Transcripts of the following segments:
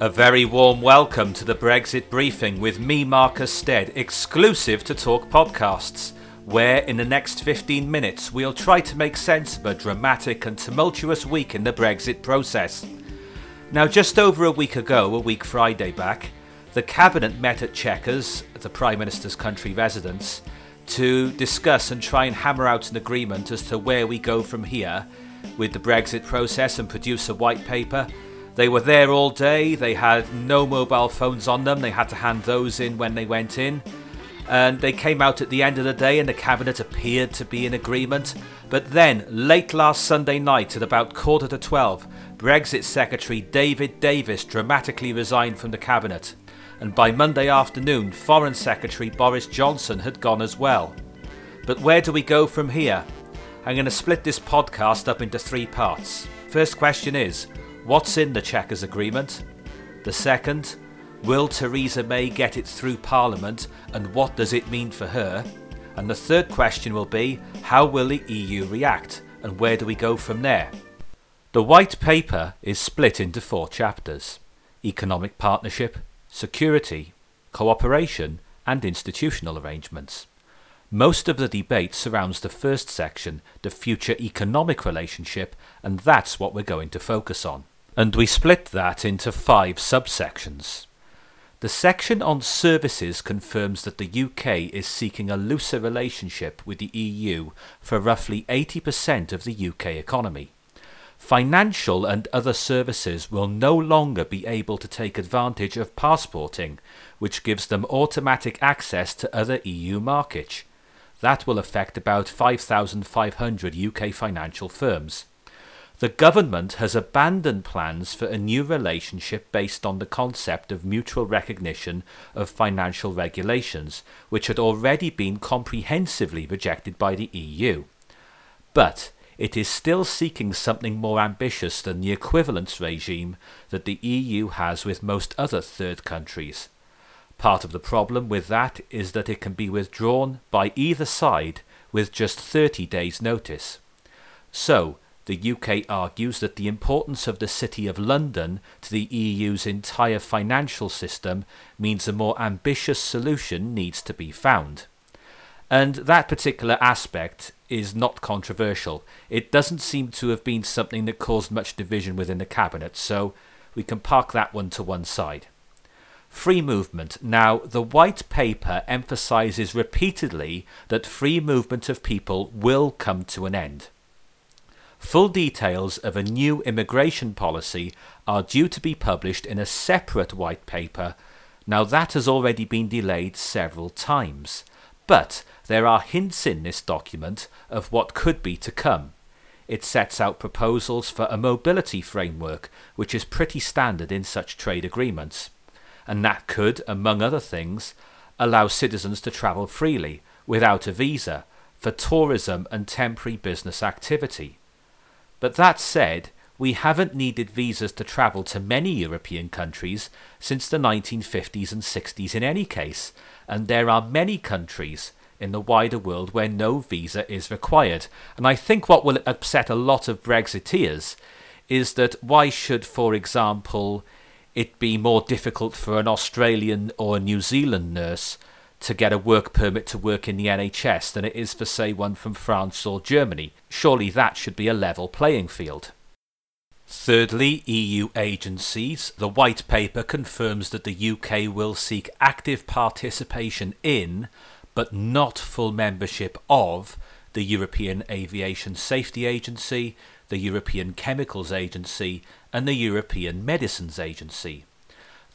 A very warm welcome to the Brexit briefing with me, Marcus Stead, exclusive to Talk Podcasts, where in the next 15 minutes we'll try to make sense of a dramatic and tumultuous week in the Brexit process. Now, just over a week ago, a week Friday back, the Cabinet met at Chequers, the Prime Minister's country residence, to discuss and try and hammer out an agreement as to where we go from here with the Brexit process and produce a white paper they were there all day, they had no mobile phones on them, they had to hand those in when they went in. And they came out at the end of the day, and the cabinet appeared to be in agreement. But then, late last Sunday night at about quarter to 12, Brexit Secretary David Davis dramatically resigned from the cabinet. And by Monday afternoon, Foreign Secretary Boris Johnson had gone as well. But where do we go from here? I'm going to split this podcast up into three parts. First question is What's in the Chequers Agreement? The second, will Theresa May get it through Parliament and what does it mean for her? And the third question will be, how will the EU react and where do we go from there? The White Paper is split into four chapters economic partnership, security, cooperation, and institutional arrangements. Most of the debate surrounds the first section, the future economic relationship, and that's what we're going to focus on. And we split that into five subsections. The section on services confirms that the UK is seeking a looser relationship with the EU for roughly 80% of the UK economy. Financial and other services will no longer be able to take advantage of passporting, which gives them automatic access to other EU markets. That will affect about 5,500 UK financial firms. The government has abandoned plans for a new relationship based on the concept of mutual recognition of financial regulations, which had already been comprehensively rejected by the EU. But it is still seeking something more ambitious than the equivalence regime that the EU has with most other third countries. Part of the problem with that is that it can be withdrawn by either side with just 30 days' notice. So, the UK argues that the importance of the City of London to the EU's entire financial system means a more ambitious solution needs to be found. And that particular aspect is not controversial. It doesn't seem to have been something that caused much division within the cabinet, so we can park that one to one side. Free movement. Now, the white paper emphasizes repeatedly that free movement of people will come to an end. Full details of a new immigration policy are due to be published in a separate white paper. Now, that has already been delayed several times, but there are hints in this document of what could be to come. It sets out proposals for a mobility framework, which is pretty standard in such trade agreements and that could, among other things, allow citizens to travel freely without a visa for tourism and temporary business activity. But that said, we haven't needed visas to travel to many European countries since the 1950s and 60s in any case, and there are many countries in the wider world where no visa is required. And I think what will upset a lot of Brexiteers is that why should, for example, it be more difficult for an Australian or a New Zealand nurse to get a work permit to work in the NHS than it is for, say, one from France or Germany. Surely that should be a level playing field. Thirdly, EU agencies. The White Paper confirms that the UK will seek active participation in, but not full membership of, the European Aviation Safety Agency, the European Chemicals Agency, and the European Medicines Agency.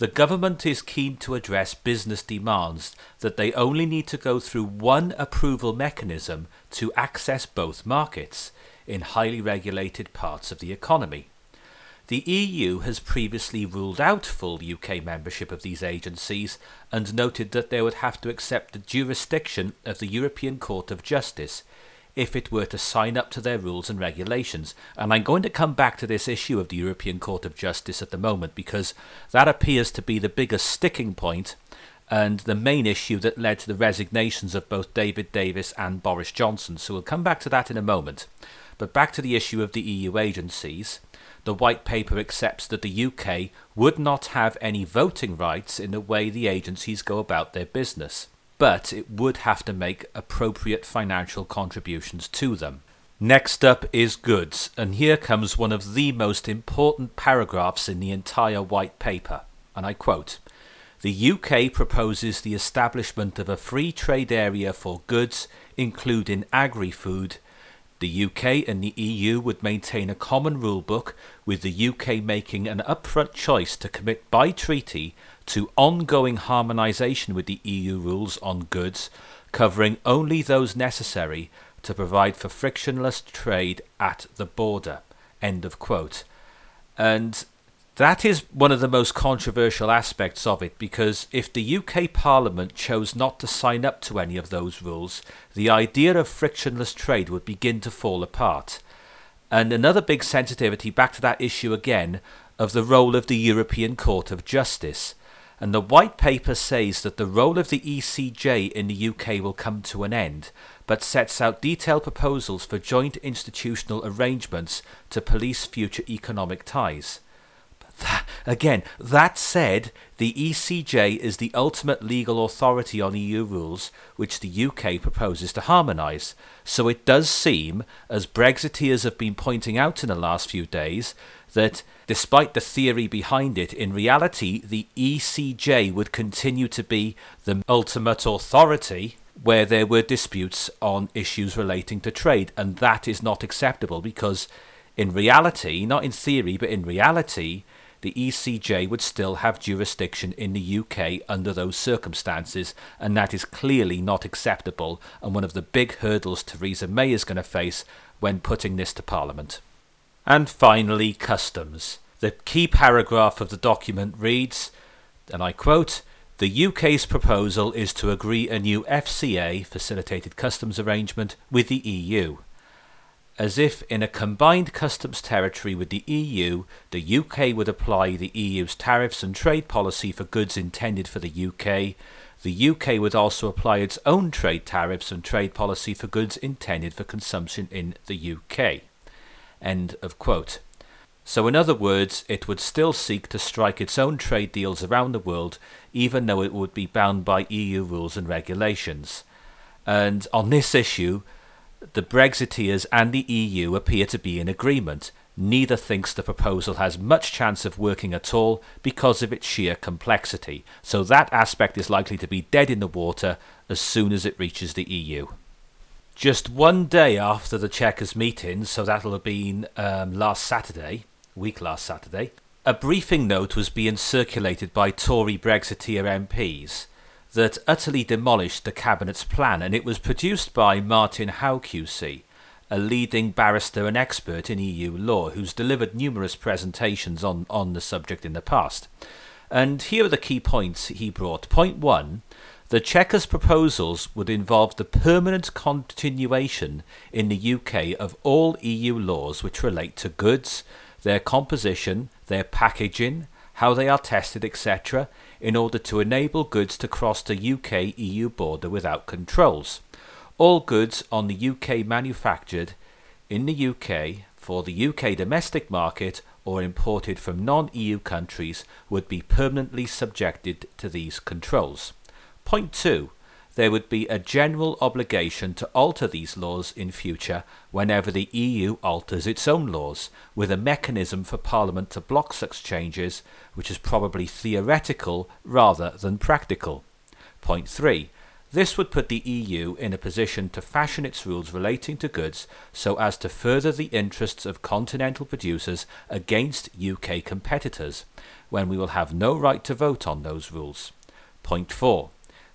The government is keen to address business demands that they only need to go through one approval mechanism to access both markets in highly regulated parts of the economy. The EU has previously ruled out full UK membership of these agencies and noted that they would have to accept the jurisdiction of the European Court of Justice if it were to sign up to their rules and regulations. And I'm going to come back to this issue of the European Court of Justice at the moment because that appears to be the biggest sticking point and the main issue that led to the resignations of both David Davis and Boris Johnson. So we'll come back to that in a moment. But back to the issue of the EU agencies. The white paper accepts that the UK would not have any voting rights in the way the agencies go about their business, but it would have to make appropriate financial contributions to them. Next up is goods, and here comes one of the most important paragraphs in the entire white paper, and I quote The UK proposes the establishment of a free trade area for goods, including agri food. The UK and the EU would maintain a common rulebook, with the UK making an upfront choice to commit by treaty to ongoing harmonisation with the EU rules on goods, covering only those necessary to provide for frictionless trade at the border. End of quote. And that is one of the most controversial aspects of it because if the UK Parliament chose not to sign up to any of those rules, the idea of frictionless trade would begin to fall apart. And another big sensitivity back to that issue again of the role of the European Court of Justice. And the white paper says that the role of the ECJ in the UK will come to an end, but sets out detailed proposals for joint institutional arrangements to police future economic ties. Again, that said, the ECJ is the ultimate legal authority on EU rules which the UK proposes to harmonise. So it does seem, as Brexiteers have been pointing out in the last few days, that despite the theory behind it, in reality, the ECJ would continue to be the ultimate authority where there were disputes on issues relating to trade, and that is not acceptable because, in reality, not in theory, but in reality, the ECJ would still have jurisdiction in the UK under those circumstances, and that is clearly not acceptable and one of the big hurdles Theresa May is going to face when putting this to Parliament. And finally, customs. The key paragraph of the document reads, and I quote, the UK's proposal is to agree a new FCA, Facilitated Customs Arrangement, with the EU. As if in a combined customs territory with the EU, the UK would apply the EU's tariffs and trade policy for goods intended for the UK. The UK would also apply its own trade tariffs and trade policy for goods intended for consumption in the UK. End of quote. So, in other words, it would still seek to strike its own trade deals around the world, even though it would be bound by EU rules and regulations. And on this issue, the Brexiteers and the EU appear to be in agreement. Neither thinks the proposal has much chance of working at all because of its sheer complexity, so that aspect is likely to be dead in the water as soon as it reaches the EU. Just one day after the Chequers meeting, so that'll have been um, last Saturday, week last Saturday, a briefing note was being circulated by Tory Brexiteer MPs that utterly demolished the Cabinet's plan, and it was produced by Martin Howe QC, a leading barrister and expert in EU law who's delivered numerous presentations on, on the subject in the past. And here are the key points he brought. Point one the Chequers proposals would involve the permanent continuation in the UK of all EU laws which relate to goods, their composition, their packaging, how they are tested, etc., in order to enable goods to cross the UK EU border without controls. All goods on the UK manufactured in the UK for the UK domestic market or imported from non EU countries would be permanently subjected to these controls. Point 2 there would be a general obligation to alter these laws in future whenever the EU alters its own laws, with a mechanism for Parliament to block such changes, which is probably theoretical rather than practical. Point 3. This would put the EU in a position to fashion its rules relating to goods so as to further the interests of continental producers against UK competitors, when we will have no right to vote on those rules. Point 4.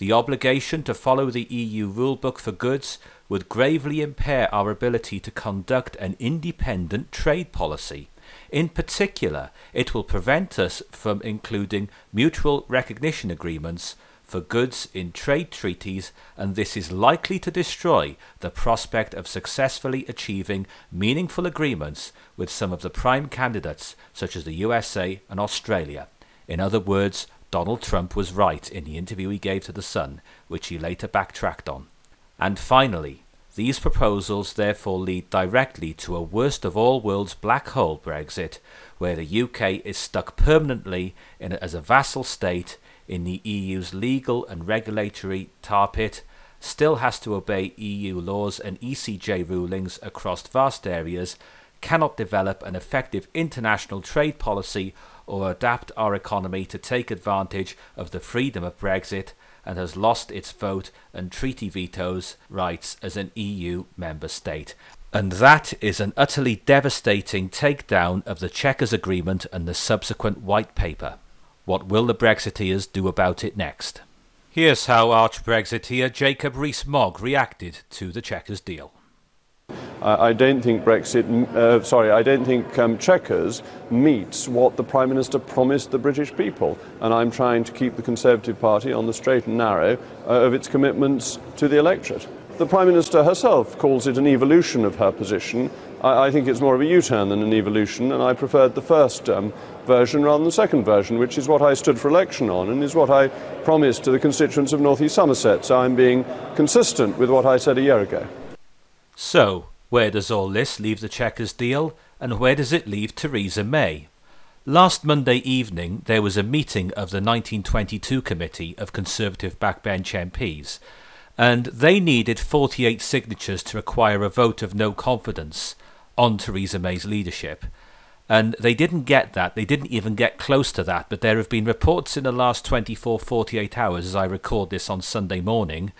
The obligation to follow the EU rulebook for goods would gravely impair our ability to conduct an independent trade policy. In particular, it will prevent us from including mutual recognition agreements for goods in trade treaties, and this is likely to destroy the prospect of successfully achieving meaningful agreements with some of the prime candidates, such as the USA and Australia. In other words, Donald Trump was right in the interview he gave to The Sun, which he later backtracked on. And finally, These proposals therefore lead directly to a worst of all worlds black hole Brexit, where the UK is stuck permanently in, as a vassal state in the EU's legal and regulatory tar pit, still has to obey EU laws and ECJ rulings across vast areas, cannot develop an effective international trade policy or adapt our economy to take advantage of the freedom of Brexit, and has lost its vote and treaty vetoes rights as an EU member state. And that is an utterly devastating takedown of the Chequers Agreement and the subsequent White Paper. What will the Brexiteers do about it next? Here's how arch Brexiteer Jacob Rees Mogg reacted to the Chequers deal. I don't think Brexit, uh, sorry, I don't think um, Chequers meets what the Prime Minister promised the British people. And I'm trying to keep the Conservative Party on the straight and narrow uh, of its commitments to the electorate. The Prime Minister herself calls it an evolution of her position. I, I think it's more of a U turn than an evolution, and I preferred the first um, version rather than the second version, which is what I stood for election on and is what I promised to the constituents of North East Somerset. So I'm being consistent with what I said a year ago. So, where does all this leave the Chequers deal, and where does it leave Theresa May? Last Monday evening, there was a meeting of the 1922 Committee of Conservative Backbench MPs, and they needed 48 signatures to require a vote of no confidence on Theresa May's leadership. And they didn't get that, they didn't even get close to that, but there have been reports in the last 24 48 hours, as I record this on Sunday morning,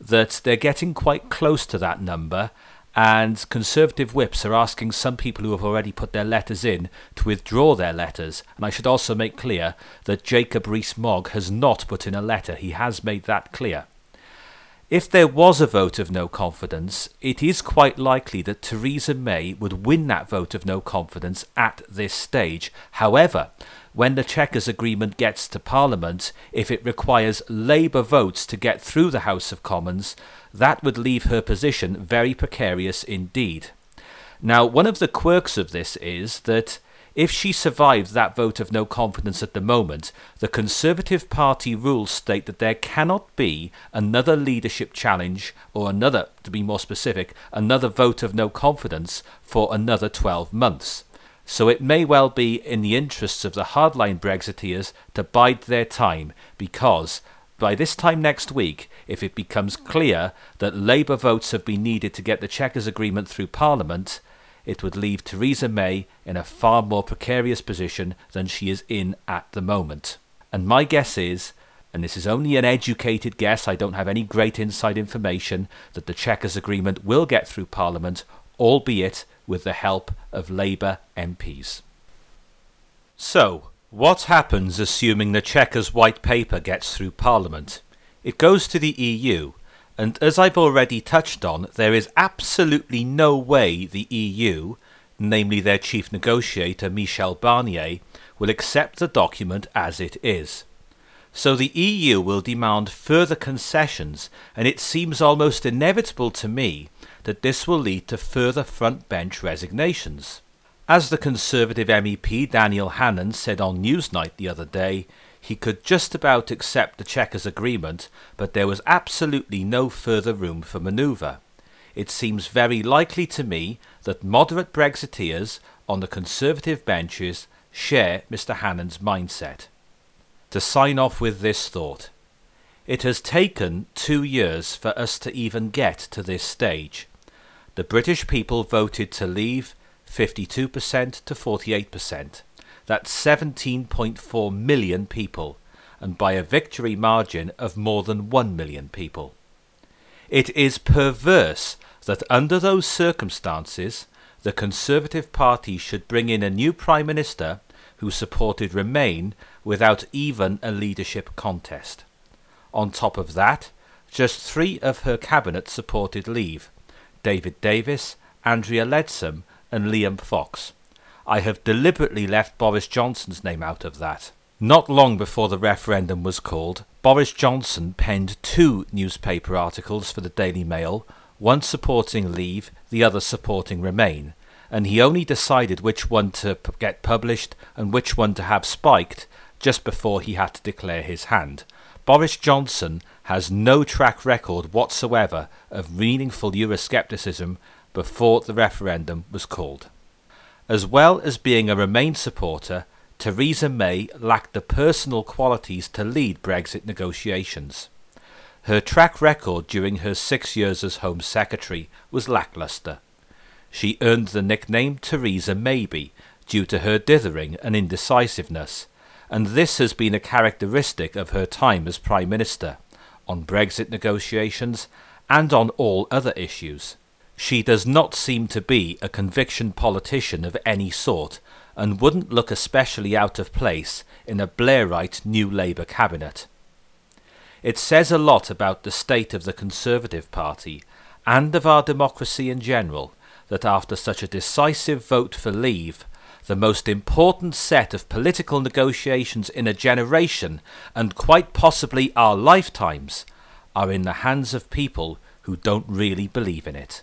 that they're getting quite close to that number and Conservative whips are asking some people who have already put their letters in to withdraw their letters. And I should also make clear that Jacob Rees Mogg has not put in a letter, he has made that clear. If there was a vote of no confidence, it is quite likely that Theresa May would win that vote of no confidence at this stage. However, when the Chequers Agreement gets to Parliament, if it requires Labour votes to get through the House of Commons, that would leave her position very precarious indeed. Now, one of the quirks of this is that if she survives that vote of no confidence at the moment, the Conservative Party rules state that there cannot be another leadership challenge, or another, to be more specific, another vote of no confidence for another 12 months. So it may well be in the interests of the hardline Brexiteers to bide their time, because by this time next week, if it becomes clear that Labour votes have been needed to get the Chequers Agreement through Parliament, it would leave Theresa May in a far more precarious position than she is in at the moment. And my guess is, and this is only an educated guess, I don't have any great inside information, that the Chequers Agreement will get through Parliament, albeit with the help of Labour MPs. So, what happens assuming the Chequers White Paper gets through Parliament? It goes to the EU, and as I've already touched on, there is absolutely no way the EU, namely their chief negotiator Michel Barnier, will accept the document as it is. So the EU will demand further concessions, and it seems almost inevitable to me that this will lead to further front bench resignations. As the Conservative MEP Daniel Hannan said on Newsnight the other day, he could just about accept the Chequers agreement, but there was absolutely no further room for manoeuvre. It seems very likely to me that moderate Brexiteers on the Conservative benches share Mr. Hannan's mindset. To sign off with this thought It has taken two years for us to even get to this stage. The British people voted to leave 52% to 48%. That's 17.4 million people, and by a victory margin of more than 1 million people. It is perverse that under those circumstances, the Conservative Party should bring in a new Prime Minister who supported Remain without even a leadership contest. On top of that, just three of her cabinet supported Leave David Davis, Andrea Leadsom, and Liam Fox. I have deliberately left Boris Johnson's name out of that. Not long before the referendum was called, Boris Johnson penned two newspaper articles for the Daily Mail, one supporting Leave, the other supporting Remain, and he only decided which one to p- get published and which one to have spiked just before he had to declare his hand. Boris Johnson has no track record whatsoever of meaningful Euroscepticism before the referendum was called. As well as being a Remain supporter, Theresa May lacked the personal qualities to lead Brexit negotiations. Her track record during her six years as Home Secretary was lacklustre. She earned the nickname Theresa Maybe due to her dithering and indecisiveness, and this has been a characteristic of her time as Prime Minister, on Brexit negotiations and on all other issues. She does not seem to be a conviction politician of any sort and wouldn't look especially out of place in a Blairite New Labour cabinet. It says a lot about the state of the Conservative Party and of our democracy in general that after such a decisive vote for leave, the most important set of political negotiations in a generation and quite possibly our lifetimes are in the hands of people who don't really believe in it.